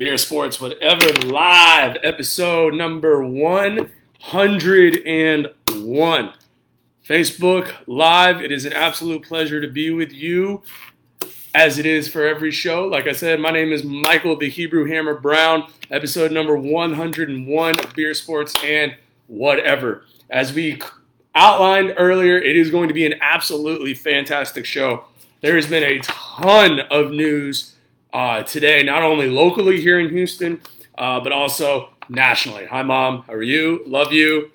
Beer Sports, whatever, live episode number 101. Facebook Live. It is an absolute pleasure to be with you as it is for every show. Like I said, my name is Michael the Hebrew Hammer Brown, episode number 101 of Beer Sports and whatever. As we outlined earlier, it is going to be an absolutely fantastic show. There has been a ton of news uh, today, not only locally here in Houston, uh, but also nationally. Hi, Mom. How are you? Love you.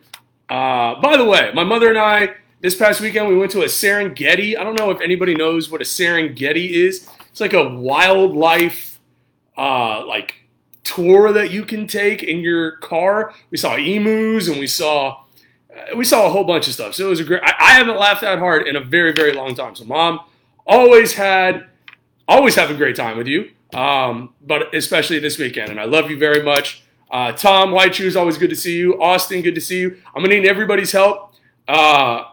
Uh, by the way, my mother and I, this past weekend, we went to a Serengeti. I don't know if anybody knows what a Serengeti is. It's like a wildlife, uh, like tour that you can take in your car. We saw emus and we saw uh, we saw a whole bunch of stuff. So it was a great. I, I haven't laughed that hard in a very very long time. So mom always had always have a great time with you, um, but especially this weekend. And I love you very much. Uh, Tom, White Shoes, always good to see you. Austin, good to see you. I'm going to need everybody's help. Uh,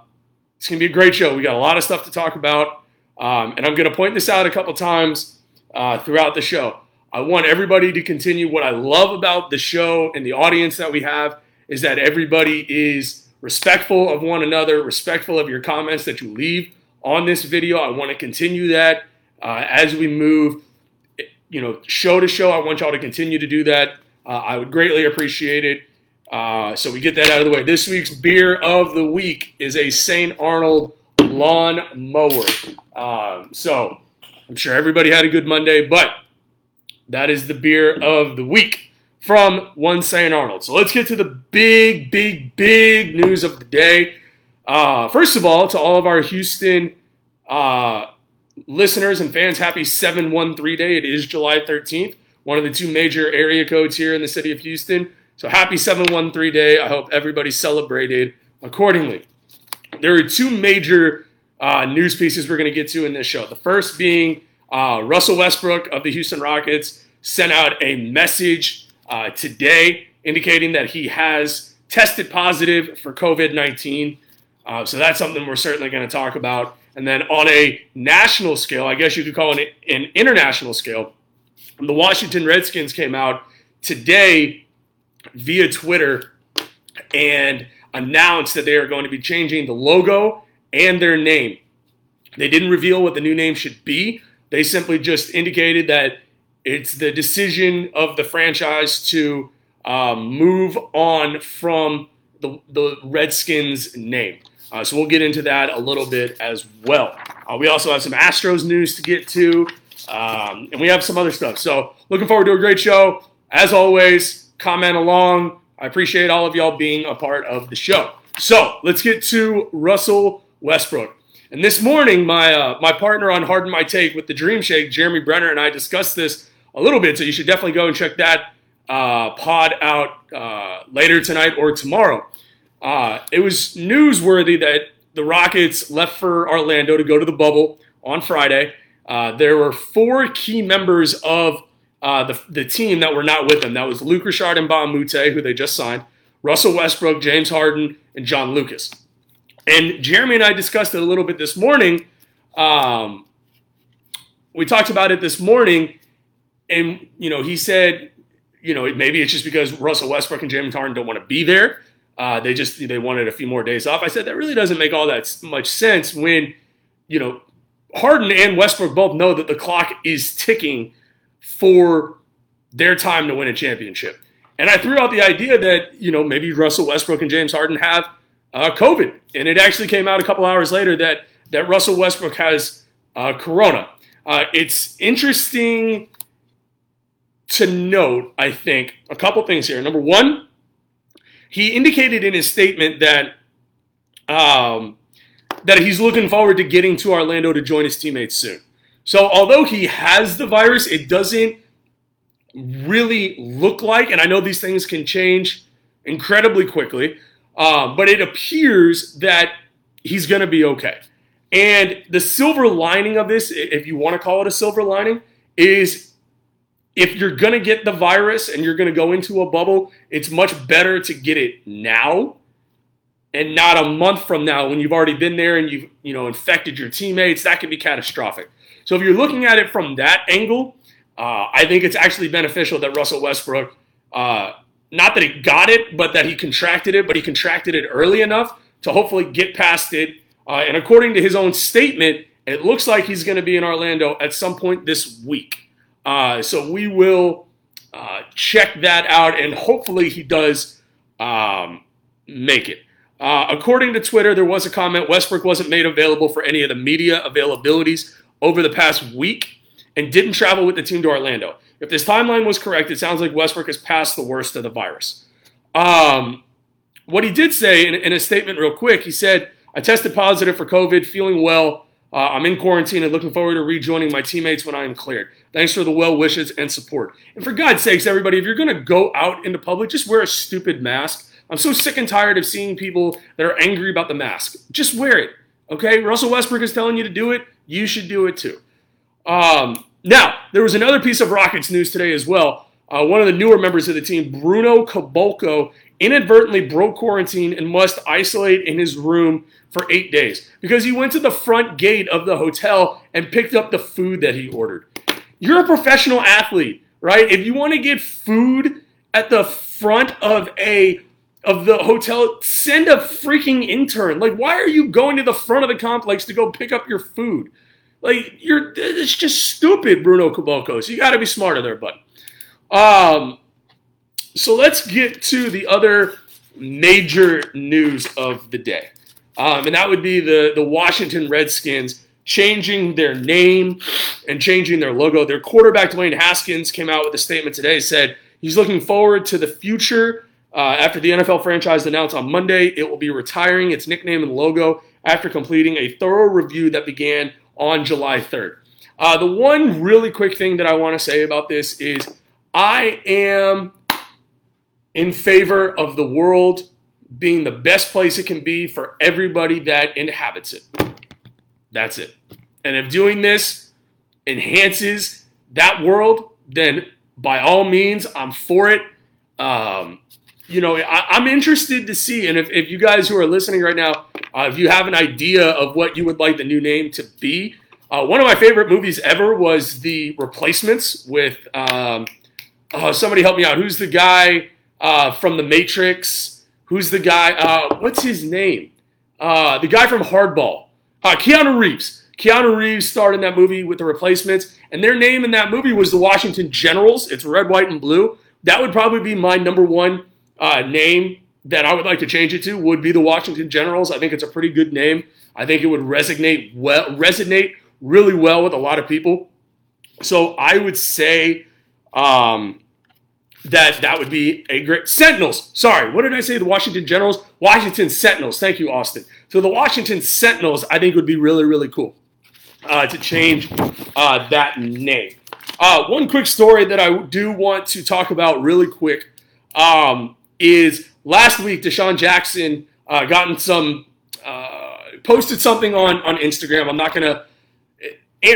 it's going to be a great show. We got a lot of stuff to talk about. Um, and I'm going to point this out a couple times uh, throughout the show. I want everybody to continue. What I love about the show and the audience that we have is that everybody is respectful of one another, respectful of your comments that you leave on this video. I want to continue that uh, as we move, you know, show to show. I want y'all to continue to do that. Uh, I would greatly appreciate it. Uh, so we get that out of the way. This week's beer of the week is a St. Arnold lawn mower. Um, so I'm sure everybody had a good Monday, but that is the beer of the week from one St. Arnold. So let's get to the big, big, big news of the day. Uh, first of all, to all of our Houston uh, listeners and fans, happy 713 day. It is July 13th, one of the two major area codes here in the city of Houston. So happy 713 day. I hope everybody celebrated accordingly. There are two major uh, news pieces we're going to get to in this show. The first being uh, Russell Westbrook of the Houston Rockets sent out a message uh, today indicating that he has tested positive for COVID 19. Uh, so that's something we're certainly going to talk about. And then on a national scale, I guess you could call it an international scale, the Washington Redskins came out today via Twitter and announced that they are going to be changing the logo and their name. They didn't reveal what the new name should be. They simply just indicated that it's the decision of the franchise to um, move on from the, the Redskins name. Uh, so we'll get into that a little bit as well. Uh, we also have some Astros news to get to, um, and we have some other stuff. So looking forward to a great show. As always, comment along. I appreciate all of y'all being a part of the show. So let's get to Russell Westbrook. And this morning, my uh, my partner on Harden My Take with the Dream Shake, Jeremy Brenner, and I discussed this a little bit. So you should definitely go and check that uh, pod out uh, later tonight or tomorrow. Uh, it was newsworthy that the Rockets left for Orlando to go to the bubble on Friday. Uh, there were four key members of uh, the, the team that were not with them. That was Luc Richard and Mbah a Moute, who they just signed, Russell Westbrook, James Harden, and John Lucas. And Jeremy and I discussed it a little bit this morning. Um, we talked about it this morning, and you know, he said, you know, maybe it's just because Russell Westbrook and James Harden don't want to be there. Uh, they just they wanted a few more days off. I said that really doesn't make all that much sense when you know Harden and Westbrook both know that the clock is ticking for their time to win a championship. And I threw out the idea that you know maybe Russell Westbrook and James Harden have uh, COVID, and it actually came out a couple hours later that that Russell Westbrook has uh, Corona. Uh, it's interesting to note, I think, a couple things here. Number one, he indicated in his statement that um, that he's looking forward to getting to Orlando to join his teammates soon. So although he has the virus, it doesn't really look like, and I know these things can change incredibly quickly, um, but it appears that he's going to be okay. And the silver lining of this, if you want to call it a silver lining, is if you're going to get the virus and you're going to go into a bubble, it's much better to get it now and not a month from now when you've already been there and you've you know infected your teammates. That can be catastrophic. So if you're looking at it from that angle, Uh, I think it's actually beneficial that Russell Westbrook, uh, not that he got it, but that he contracted it, but he contracted it early enough to hopefully get past it. Uh, and according to his own statement, it looks like he's going to be in Orlando at some point this week. Uh, so we will uh, check that out, and hopefully he does um, make it. Uh, according to Twitter, there was a comment Westbrook wasn't made available for any of the media availabilities over the past week and didn't travel with the team to Orlando. If this timeline was correct, it sounds like Westbrook has passed the worst of the virus. Um, what he did say in, in, a statement, real quick, he said, I tested positive for COVID, feeling well. Uh, I'm in quarantine and looking forward to rejoining my teammates when I am cleared. Thanks for the well wishes and support. And for God's sakes, everybody, if you're going to go out into public, just wear a stupid mask. I'm so sick and tired of seeing people that are angry about the mask. Just wear it. Okay? Russell Westbrook is telling you to do it. You should do it too. Um, now, there was another piece of Rockets news today as well. Uh, one of the newer members of the team, Bruno Caboclo, inadvertently broke quarantine and must isolate in his room for eight days because he went to the front gate of the hotel and picked up the food that he ordered. You're a professional athlete, right? If you want to get food at the front of a of the hotel, send a freaking intern. Like, why are you going to the front of the complex to go pick up your food? Like, you're it's just stupid, Bruno Caboclo. So you got to be smarter there, bud. Um, so let's get to the other major news of the day. Um, and that would be the, the Washington Redskins changing their name and changing their logo. Their quarterback, Dwayne Haskins, came out with a statement today, said he's looking forward to the future. Uh, after the NFL franchise announced on Monday, it will be retiring its nickname and logo after completing a thorough review that began on July 3rd. Uh, the one really quick thing that I want to say about this is I am in favor of the world being the best place it can be for everybody that inhabits it. That's it. And if doing this enhances that world, then by all means, I'm for it. Um, you know, I, am interested to see, and if, if you guys who are listening right now, uh, if you have an idea of what you would like the new name to be, uh, one of my favorite movies ever was The Replacements with um, oh, somebody help me out. Who's the guy uh, from The Matrix? Who's the guy? Uh, what's his name? Uh, the guy from Hardball. Uh, Keanu Reeves. Keanu Reeves starred in that movie with The Replacements, and their name in that movie was the Washington Generals. It's red, white, and blue. That would probably be my number one uh, name that I would like to change it to. Would be the Washington Generals. I think it's a pretty good name. I think it would resonate well, resonate really well with a lot of people. So I would say um, that that would be a great Sentinels. Sorry, what did I say? The Washington Generals, Washington Sentinels. Thank you, Austin. So the Washington Sentinels, I think would be really really cool uh, to change uh, that name. Uh, one quick story that I do want to talk about really quick um, is last week DeSean Jackson uh, gotten some uh, posted something on on Instagram. I'm not gonna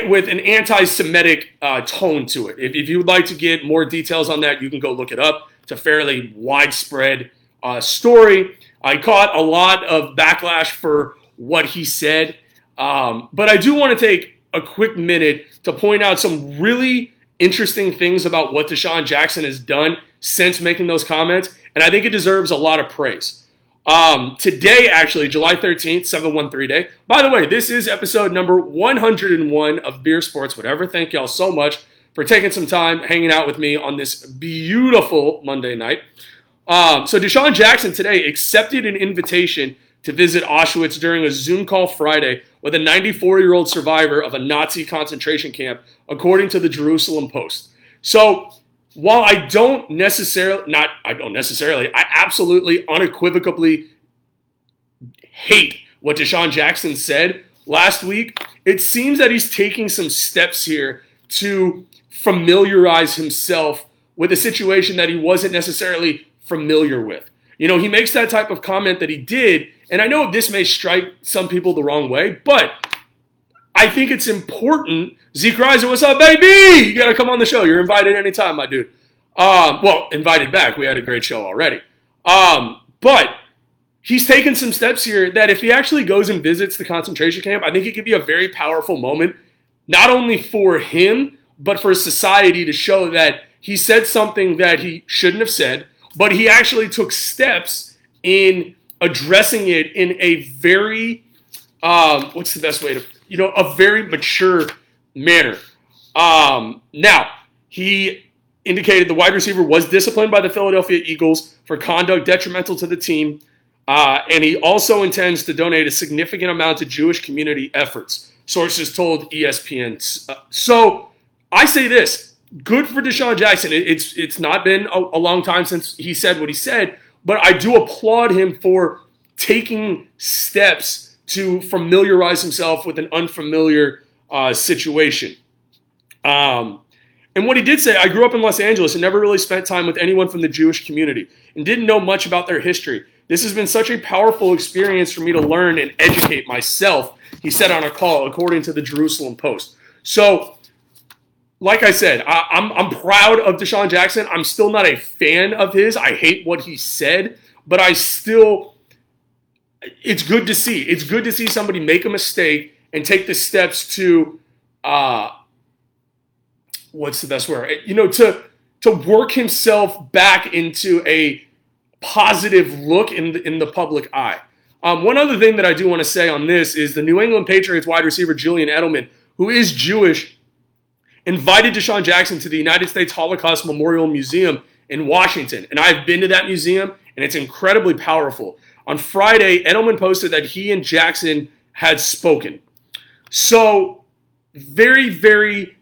with an anti-Semitic uh, tone to it. If, if, you would like to get more details on that, you can go look it up. It's a fairly widespread story. I caught a lot of backlash for what he said, um, but I do want to take a quick minute to point out some really interesting things about what DeSean Jackson has done since making those comments, and I think it deserves a lot of praise. Um, today, actually, July 13th, 713 day. By the way, this is episode number 101 of Beer Sports Whatever. Thank y'all so much for taking some time hanging out with me on this beautiful Monday night. Um, so, DeSean Jackson today accepted an invitation to visit Auschwitz during a Zoom call Friday with a 94 year old survivor of a Nazi concentration camp, according to the Jerusalem Post. So, while I don't necessarily, not, I don't necessarily, I absolutely unequivocally hate what DeSean Jackson said last week, it seems that he's taking some steps here to familiarize himself with a situation that he wasn't necessarily familiar with. You know, he makes that type of comment that he did, and I know this may strike some people the wrong way, but I think it's important. Zeke Reiser, what's up, baby? You got to come on the show. You're invited anytime, my dude. Um, well, invited back. We had a great show already. Um, but he's taken some steps here that if he actually goes and visits the concentration camp, I think it could be a very powerful moment, not only for him but for society to show that he said something that he shouldn't have said, but he actually took steps in addressing it in a very, um, what's the best way to, you know, a very mature manner. Um, now, he indicated the wide receiver was disciplined by the Philadelphia Eagles for conduct detrimental to the team. Uh, and he also intends to donate a significant amount to Jewish community efforts, sources told ESPN. Uh, so I say this good for DeSean Jackson. It, it's, it's not been a, a long time since he said what he said, but I do applaud him for taking steps to familiarize himself with an unfamiliar uh, situation. Um, and what he did say, I grew up in Los Angeles and never really spent time with anyone from the Jewish community and didn't know much about their history. This has been such a powerful experience for me to learn and educate myself, he said on a call, according to the Jerusalem Post. So, like I said, I, am I'm, I'm proud of DeSean Jackson. I'm still not a fan of his. I hate what he said, but I still, it's good to see. It's good to see somebody make a mistake and take the steps to, uh, what's the best word? You know, to to work himself back into a positive look in the, in the public eye. Um, one other thing that I do want to say on this is the New England Patriots wide receiver Julian Edelman, who is Jewish, invited DeSean Jackson to the United States Holocaust Memorial Museum in Washington. And I've been to that museum, and it's incredibly powerful. On Friday, Edelman posted that he and Jackson had spoken. So, very, very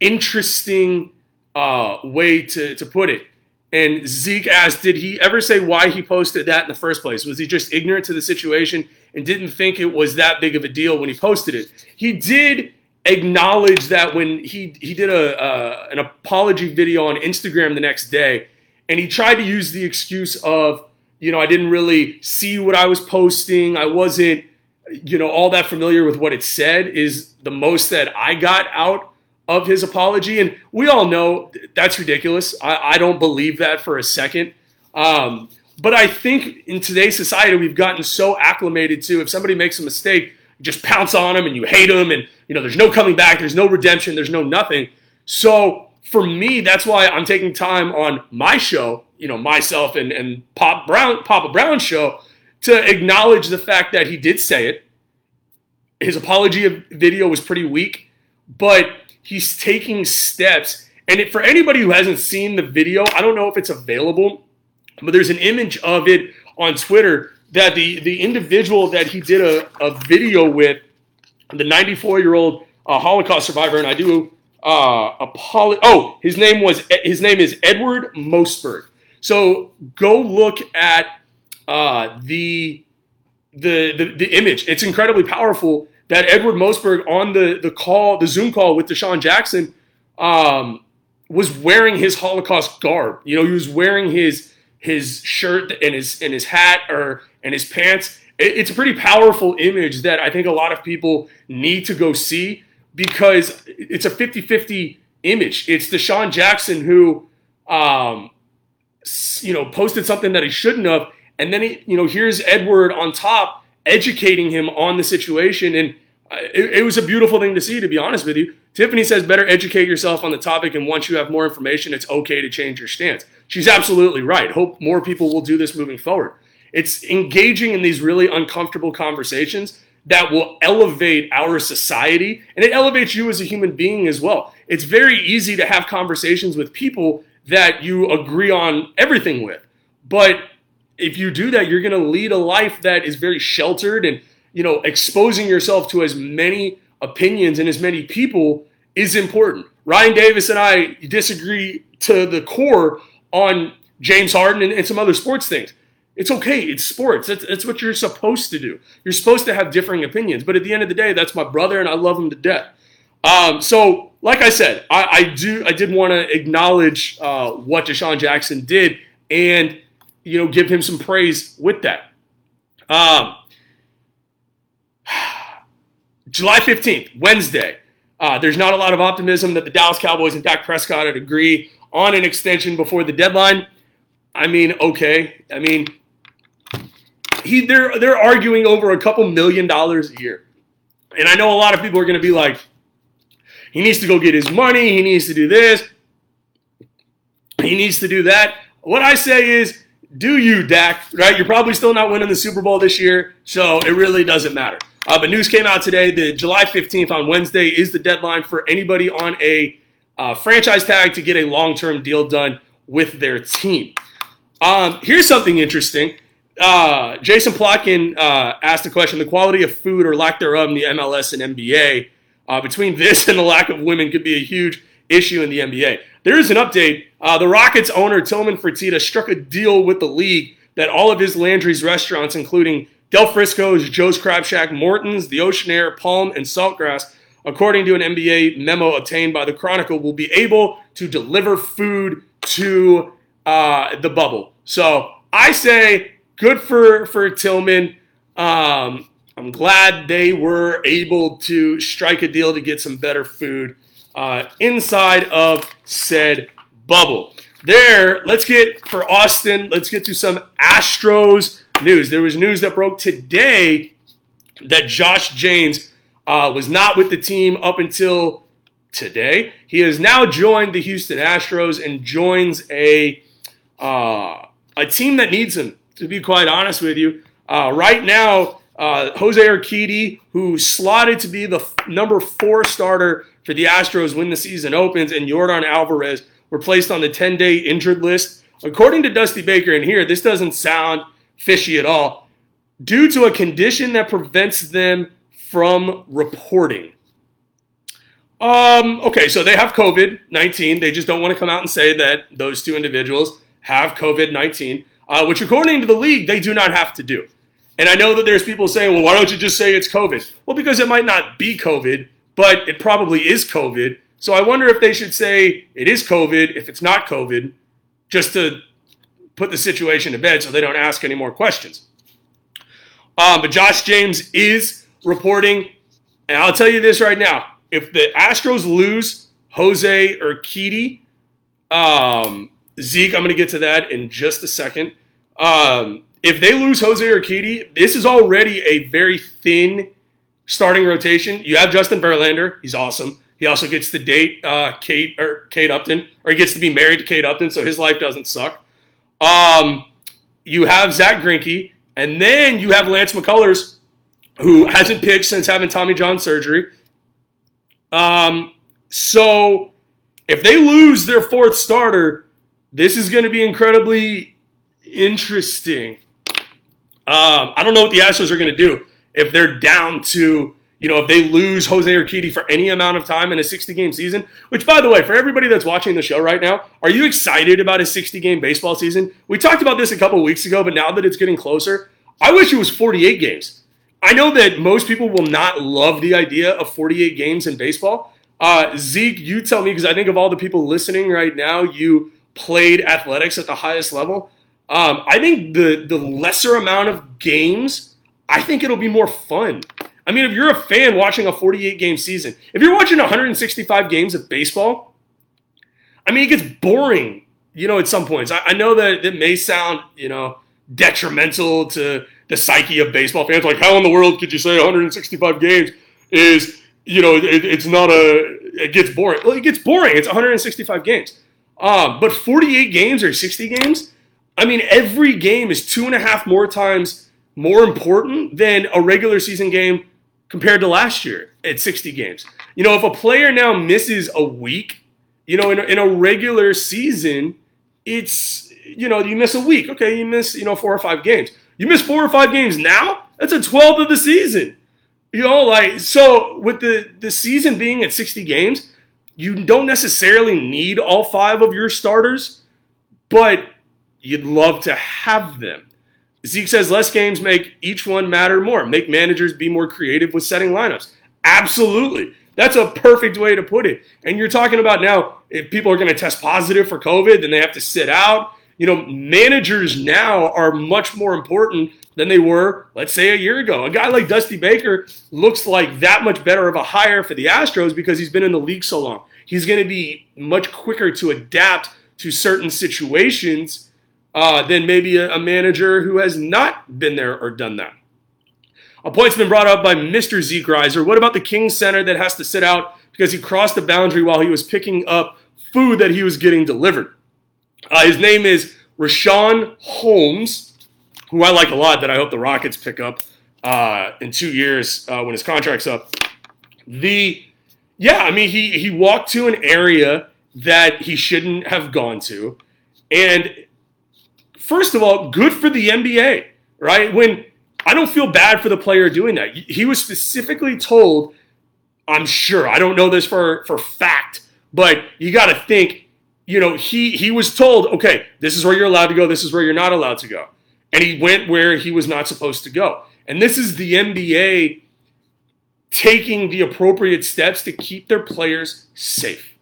interesting uh, way to, to put it. And Zeke asked, did he ever say why he posted that in the first place? Was he just ignorant to the situation and didn't think it was that big of a deal when he posted it? He did acknowledge that when he he did a uh, an apology video on Instagram the next day, and he tried to use the excuse of, you know, I didn't really see what I was posting. I wasn't, you know, all that familiar with what it said. Is the most that I got out of his apology. And we all know that's ridiculous. I, I don't believe that for a second. Um, but I think in today's society, we've gotten so acclimated to if somebody makes a mistake, just pounce on them and you hate them, and you know there's no coming back, there's no redemption, there's no nothing. So for me, that's why I'm taking time on my show, you know, myself and and Pop Brown, Papa Brown show, to acknowledge the fact that he did say it. His apology video was pretty weak, but he's taking steps. And it, for anybody who hasn't seen the video, I don't know if it's available, but there's an image of it on Twitter that the, the individual that he did a, a video with, the 94 year old uh, Holocaust survivor, and I do uh, apologize. Oh, his name was his name is Edward Mosberg. So go look at uh, the, the the the image. It's incredibly powerful that Edward Mosberg on the, the call, the Zoom call with DeSean Jackson, um, was wearing his Holocaust garb. You know, he was wearing his his shirt and his and his hat or and his pants. It, it's a pretty powerful image that I think a lot of people need to go see because it's a 50-50 image. It's DeSean Jackson who um, you know posted something that he shouldn't have, and then he, you know, here's Edward on top educating him on the situation. And it, it, was a beautiful thing to see, to be honest with you. Tiffany says, better educate yourself on the topic. And once you have more information, it's okay to change your stance. She's absolutely right. Hope more people will do this moving forward. It's engaging in these really uncomfortable conversations that will elevate our society and it elevates you as a human being as well. It's very easy to have conversations with people that you agree on everything with. But if you do that, you're going to lead a life that is very sheltered and, you know, exposing yourself to as many opinions and as many people is important. Ryan Davis and I disagree to the core on James Harden and, and some other sports things. It's okay. It's sports. That's, that's what you're supposed to do. You're supposed to have differing opinions. But at the end of the day, that's my brother and I love him to death. Um, so, like I said, I, I do. I did want to acknowledge uh, what DeSean Jackson did, and you know, give him some praise with that. Um, July 15th, Wednesday. Uh, there's not a lot of optimism that the Dallas Cowboys and Dak Prescott would agree on an extension before the deadline. I mean, okay. I mean, he they're they're arguing over a couple million dollars a year. And I know a lot of people are going to be like, he needs to go get his money. He needs to do this. He needs to do that. What I say is, do you, Dak? Right? You're probably still not winning the Super Bowl this year, so it really doesn't matter. Uh, but news came out today that July 15th on Wednesday is the deadline for anybody on a uh, franchise tag to get a long term deal done with their team. Um, here's something interesting. Uh, Jason Plotkin uh, asked the question the quality of food or lack thereof in the MLS and NBA. Uh, between this and the lack of women could be a huge issue in the NBA. There is an update. Uh, the Rockets owner Tillman Fertitta struck a deal with the league that all of his Landry's restaurants, including Del Frisco's, Joe's Crab Shack, Morton's, the Oceanaire, Palm, and Saltgrass, according to an NBA memo obtained by the Chronicle, will be able to deliver food to uh, the bubble. So I say good for for Tillman. Um, I'm glad they were able to strike a deal to get some better food uh, inside of said bubble. There, let's get for Austin. Let's get to some Astros news. There was news that broke today that Josh James uh, was not with the team up until today. He has now joined the Houston Astros and joins a uh, a team that needs him. To be quite honest with you, uh, right now, uh, Jose Urquidy, who slotted to be the f- number four starter for the Astros when the season opens, and Yordan Alvarez were placed on the 10-day injured list. According to Dusty Baker, and here this doesn't sound fishy at all, due to a condition that prevents them from reporting. Um, okay, so they have COVID 19. They just don't want to come out and say that those two individuals have COVID 19, uh, which, according to the league, they do not have to do. And I know that there's people saying, well, why don't you just say it's COVID? Well, because it might not be COVID, but it probably is COVID. So I wonder if they should say it is COVID if it's not COVID, just to put the situation to bed so they don't ask any more questions. Um, but Josh James is reporting, and I'll tell you this right now: if the Astros lose Jose Urquidy, um, Zeke, I'm going to get to that in just a second. Um, if they lose Jose Urquidy, this is already a very thin starting rotation. You have Justin Verlander; he's awesome. He also gets to date uh, Kate or Kate Upton, or he gets to be married to Kate Upton, so his life doesn't suck. Um, you have Zack Greinke, and then you have Lance McCullers, who hasn't pitched since having Tommy John surgery. Um, so if they lose their fourth starter, this is going to be incredibly interesting. Um, I don't know what the Astros are going to do if they're down to you know, if they lose Jose Urquidy for any amount of time in a 60 game season, which, by the way, for everybody that's watching the show right now, are you excited about a 60 game baseball season? We talked about this a couple weeks ago, but now that it's getting closer, I wish it was 48 games. I know that most people will not love the idea of 48 games in baseball. Uh, Zeke, you tell me, because I think of all the people listening right now, you played athletics at the highest level. Um, I think the the lesser amount of games, I think it'll be more fun. I mean, if you're a fan watching a 48 game season, if you're watching 165 games of baseball, I mean, it gets boring, you know, at some points. I, I know that it may sound, you know, detrimental to the psyche of baseball fans. Like, how in the world could you say 165 games is, you know, it, it's not a, it gets boring. Well, it gets boring. It's 165 games. Um, but 48 games or 60 games, I mean, every game is two and a half more times more important than a regular season game compared to last year at 60 games. You know, if a player now misses a week, you know, in a, in a regular season, it's, you know, you miss a week. Okay, you miss, you know, four or five games. You miss four or five games now, that's a 12th of the season. You know, like, so with the, the season being at 60 games, you don't necessarily need all five of your starters, but you'd love to have them. Zeke says less games make each one matter more, make managers be more creative with setting lineups. Absolutely. That's a perfect way to put it. And you're talking about now, if people are going to test positive for COVID, then they have to sit out. You know, managers now are much more important than they were, let's say, a year ago. A guy like Dusty Baker looks like that much better of a hire for the Astros because he's been in the league so long. He's going to be much quicker to adapt to certain situations uh, than maybe a, a manager who has not been there or done that. A point's been brought up by Mr. Zeke Riser. What about the King Center that has to sit out because he crossed the boundary while he was picking up food that he was getting delivered. Uh, his name is Richaun Holmes, who I like a lot, that I hope the Rockets pick up uh, in two years uh, when his contract's up. The yeah, I mean he he walked to an area that he shouldn't have gone to, and first of all, good for the NBA, right? When I don't feel bad for the player doing that. He was specifically told, I'm sure, I don't know this for for fact, but you got to think you know, he he was told, okay, this is where you're allowed to go, this is where you're not allowed to go. And he went where he was not supposed to go. And this is the NBA taking the appropriate steps to keep their players safe.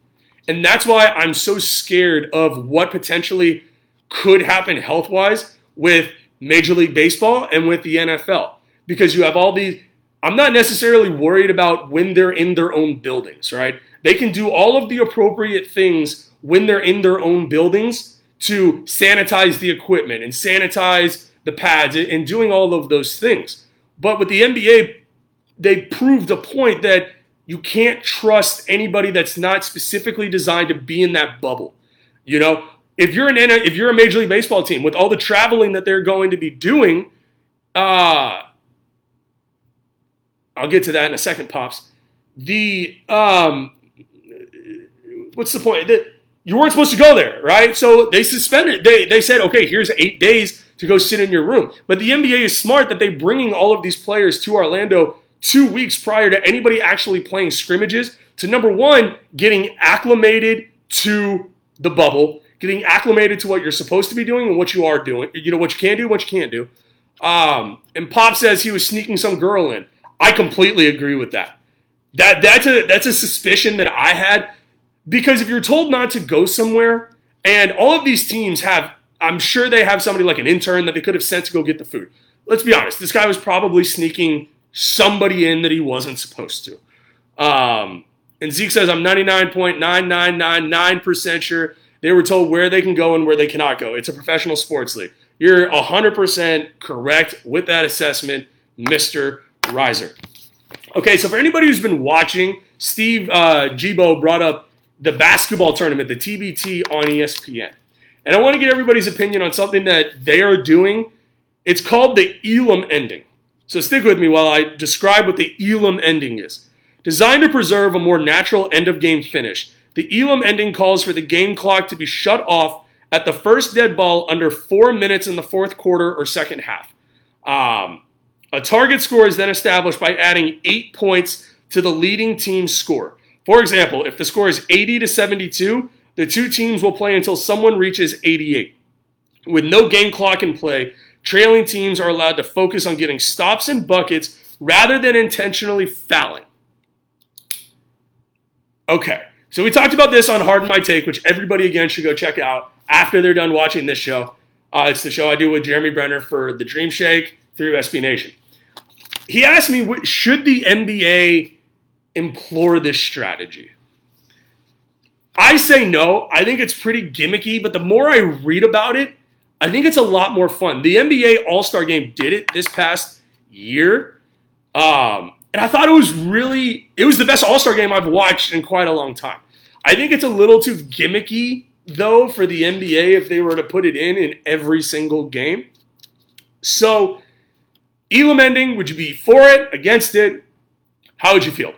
And that's why I'm so scared of what potentially could happen health wise with Major League Baseball and with the NFL. Because you have all these, I'm not necessarily worried about when they're in their own buildings, right? They can do all of the appropriate things when they're in their own buildings to sanitize the equipment and sanitize the pads and doing all of those things. But with the NBA, they proved a point that you can't trust anybody that's not specifically designed to be in that bubble. You know, if you're an if you're a Major League Baseball team with all the traveling that they're going to be doing, uh, I'll get to that in a second, pops. The um, what's the point? The, you weren't supposed to go there, right? So they suspended. They they said, okay, here's eight days to go sit in your room. But the NBA is smart that they're bringing all of these players to Orlando two weeks prior to anybody actually playing scrimmages. To number one, getting acclimated to the bubble, getting acclimated to what you're supposed to be doing and what you are doing. You know what you can do, what you can't do. Um, and Pop says he was sneaking some girl in. I completely agree with that. That that's a that's a suspicion that I had because if you're told not to go somewhere, and all of these teams have, I'm sure they have somebody like an intern that they could have sent to go get the food. Let's be honest, this guy was probably sneaking somebody in that he wasn't supposed to. Um, and Zeke says, I'm 99.9999% sure they were told where they can go and where they cannot go. It's a professional sports league. You're 100% correct with that assessment, Mr. Riser. Okay, so for anybody who's been watching, Steve uh, Gibo brought up the basketball tournament, the TBT on ESPN. And I want to get everybody's opinion on something that they are doing. It's called the Elam ending. So stick with me while I describe what the Elam ending is. Designed to preserve a more natural end of game finish, the Elam ending calls for the game clock to be shut off at the first dead ball under four minutes in the fourth quarter or second half. Um, a target score is then established by adding eight points to the leading team's score. For example, if the score is 80 to 72, the two teams will play until someone reaches 88. With no game clock in play, trailing teams are allowed to focus on getting stops and buckets rather than intentionally fouling. Okay, so we talked about this on Harden My Take, which everybody again should go check out after they're done watching this show. Uh, it's the show I do with Jeremy Brenner for the Dream Shake through SB Nation. He asked me, should the NBA implore this strategy? I say no. I think it's pretty gimmicky, but the more I read about it, I think it's a lot more fun. The NBA All Star game did it this past year. Um, and I thought it was really, it was the best All Star game I've watched in quite a long time. I think it's a little too gimmicky, though, for the NBA if they were to put it in in every single game. So, Elam ending, would you be for it, against it? How would you feel?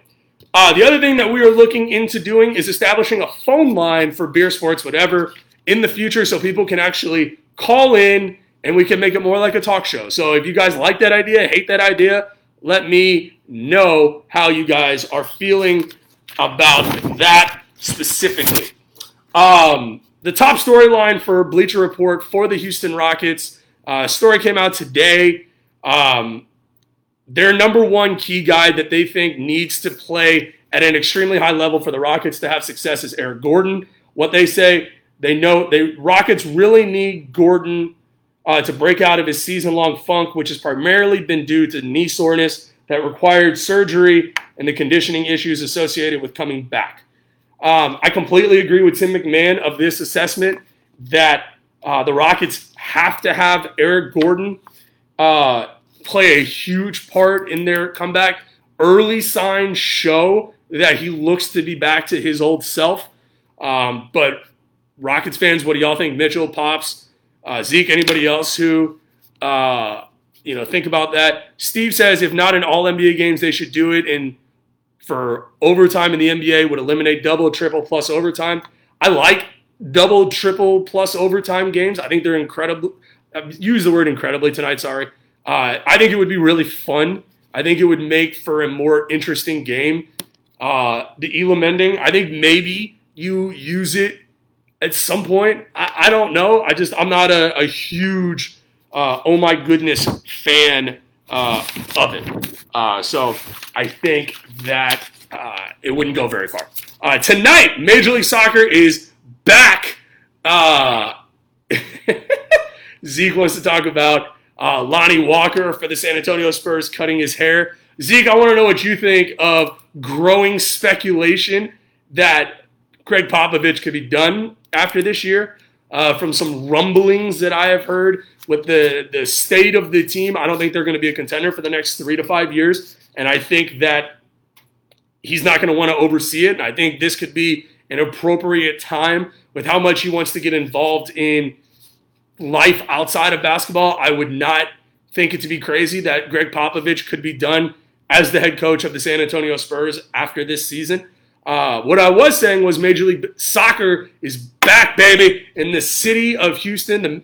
Uh, the other thing that we are looking into doing is establishing a phone line for beer sports, whatever, in the future so people can actually call in and we can make it more like a talk show. So if you guys like that idea, hate that idea, let me know how you guys are feeling about that specifically. Um, the top storyline for Bleacher Report for the Houston Rockets uh, story came out today. Um, their number one key guy that they think needs to play at an extremely high level for the Rockets to have success is Eric Gordon. What they say, they know they Rockets really need Gordon uh, to break out of his season-long funk, which has primarily been due to knee soreness that required surgery and the conditioning issues associated with coming back. Um, I completely agree with Tim MacMahon of this assessment that uh, the Rockets have to have Eric Gordon uh, play a huge part in their comeback. Early signs show that he looks to be back to his old self. Um, but Rockets fans, what do y'all think? Mitchell, Pops, uh, Zeke, anybody else who uh, you know think about that? Steve says if not in all NBA games, they should do it in for overtime in the NBA would eliminate double, triple, plus overtime. I like double, triple, plus overtime games. I think they're incredible. I've used the word incredibly tonight. Sorry. Uh, I think it would be really fun. I think it would make for a more interesting game. Uh, the Elam ending, I think maybe you use it at some point. I, I don't know. I just I'm not a, a huge uh, oh my goodness fan uh, of it. Uh, so I think that uh, it wouldn't go very far. Tonight, Major League Soccer is back. Zeke wants to talk about uh, Lonnie Walker for the San Antonio Spurs cutting his hair. Zeke, I want to know what you think of growing speculation that Gregg Popovich could be done after this year. Uh, from some rumblings that I have heard with the, the state of the team, I don't think they're going to be a contender for the next three to five years. And I think that he's not going to want to oversee it. I think this could be an appropriate time with how much he wants to get involved in life outside of basketball. I would not think it to be crazy that Gregg Popovich could be done as the head coach of the San Antonio Spurs after this season. Uh, what I was saying was Major League Soccer is back, baby, in the city of Houston. The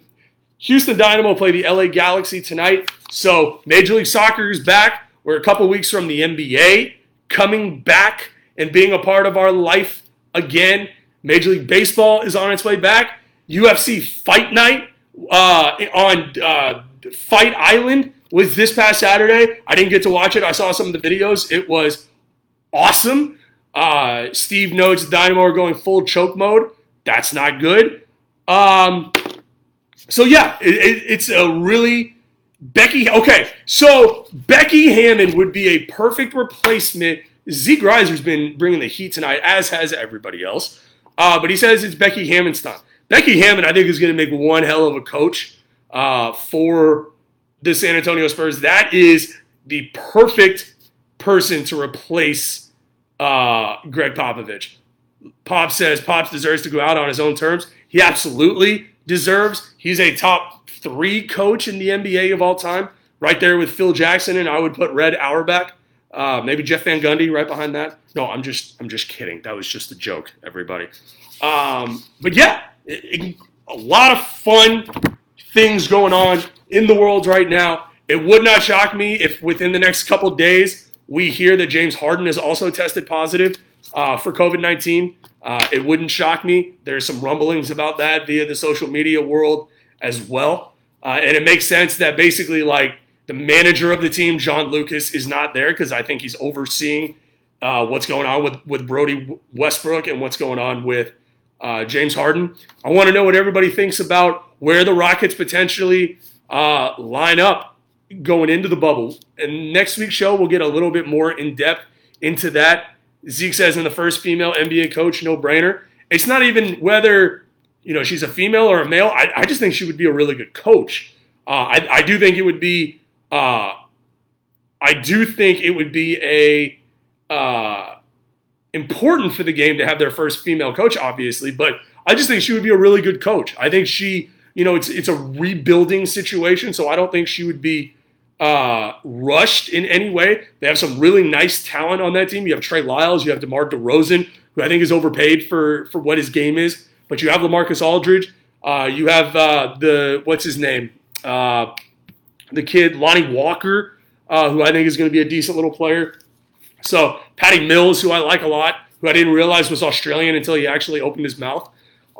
Houston Dynamo play the LA Galaxy tonight. So Major League Soccer is back. We're a couple weeks from the NBA coming back and being a part of our life again. Major League Baseball is on its way back. UFC Fight Night uh, on uh, Fight Island was this past Saturday. I didn't get to watch it. I saw some of the videos. It was awesome. Uh, Steve notes Dynamo are going full choke mode. That's not good. Um, so yeah, it, it, it's a really Becky. Okay, so Becky Hammon would be a perfect replacement. Zeke Reiser's been bringing the heat tonight, as has everybody else. Uh, but he says it's Becky Hammon's time. Becky Hammon, I think, is going to make one hell of a coach uh, for the San Antonio Spurs. That is the perfect person to replace uh, Gregg Popovich. Pop says Pops deserves to go out on his own terms. He absolutely deserves. He's a top three coach in the NBA of all time, right there with Phil Jackson, and I would put Red Auerbach, uh, maybe Jeff Van Gundy right behind that. No, I'm just I'm just kidding. That was just a joke, everybody. Um, but yeah, a lot of fun things going on in the world right now. It would not shock me if within the next couple days we hear that James Harden has also tested positive uh, for COVID 19. Uh, it wouldn't shock me. There's some rumblings about that via the social media world as well. Uh, and it makes sense that basically, like, the manager of the team, John Lucas, is not there because I think he's overseeing uh, what's going on with, with Brodie Westbrook and what's going on with uh, James Harden. I want to know what everybody thinks about where the Rockets potentially uh, line up going into the bubble. And next week's show, we'll get a little bit more in depth into that. Zeke says in the first female NBA coach, no brainer. It's not even whether you know she's a female or a male. I, I just think she would be a really good coach. Uh, I, I do think it would be. Uh, I do think it would be a uh, important for the game to have their first female coach, obviously. But I just think she would be a really good coach. I think she, you know, it's it's a rebuilding situation, so I don't think she would be uh, rushed in any way. They have some really nice talent on that team. You have Trey Lyles, you have DeMar DeRozan, who I think is overpaid for for what his game is. But you have LaMarcus Aldridge. Uh, you have uh, the what's his name, uh, the kid Lonnie Walker, uh, who I think is going to be a decent little player. So Patty Mills, who I like a lot, who I didn't realize was Australian until he actually opened his mouth.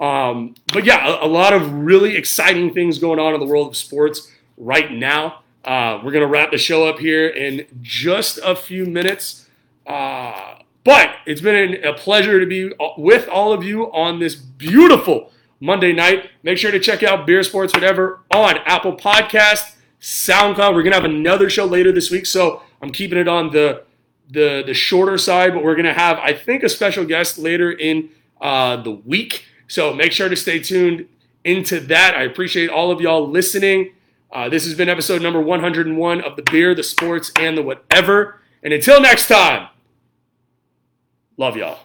Um, but yeah, a, a lot of really exciting things going on in the world of sports right now. Uh, we're to wrap the show up here in just a few minutes. Uh, but it's been a pleasure to be with all of you on this beautiful Monday night. Make sure to check out Beer Sports Whatever on Apple Podcast, SoundCloud. We're to have another show later this week, so I'm keeping it on the the, the shorter side, but we're to have, I think, a special guest later in uh, the week. So make sure to stay tuned into that. I appreciate all of y'all listening. Uh, this has been episode number 101 of the beer, the sports, and the whatever. And until next time, Love y'all.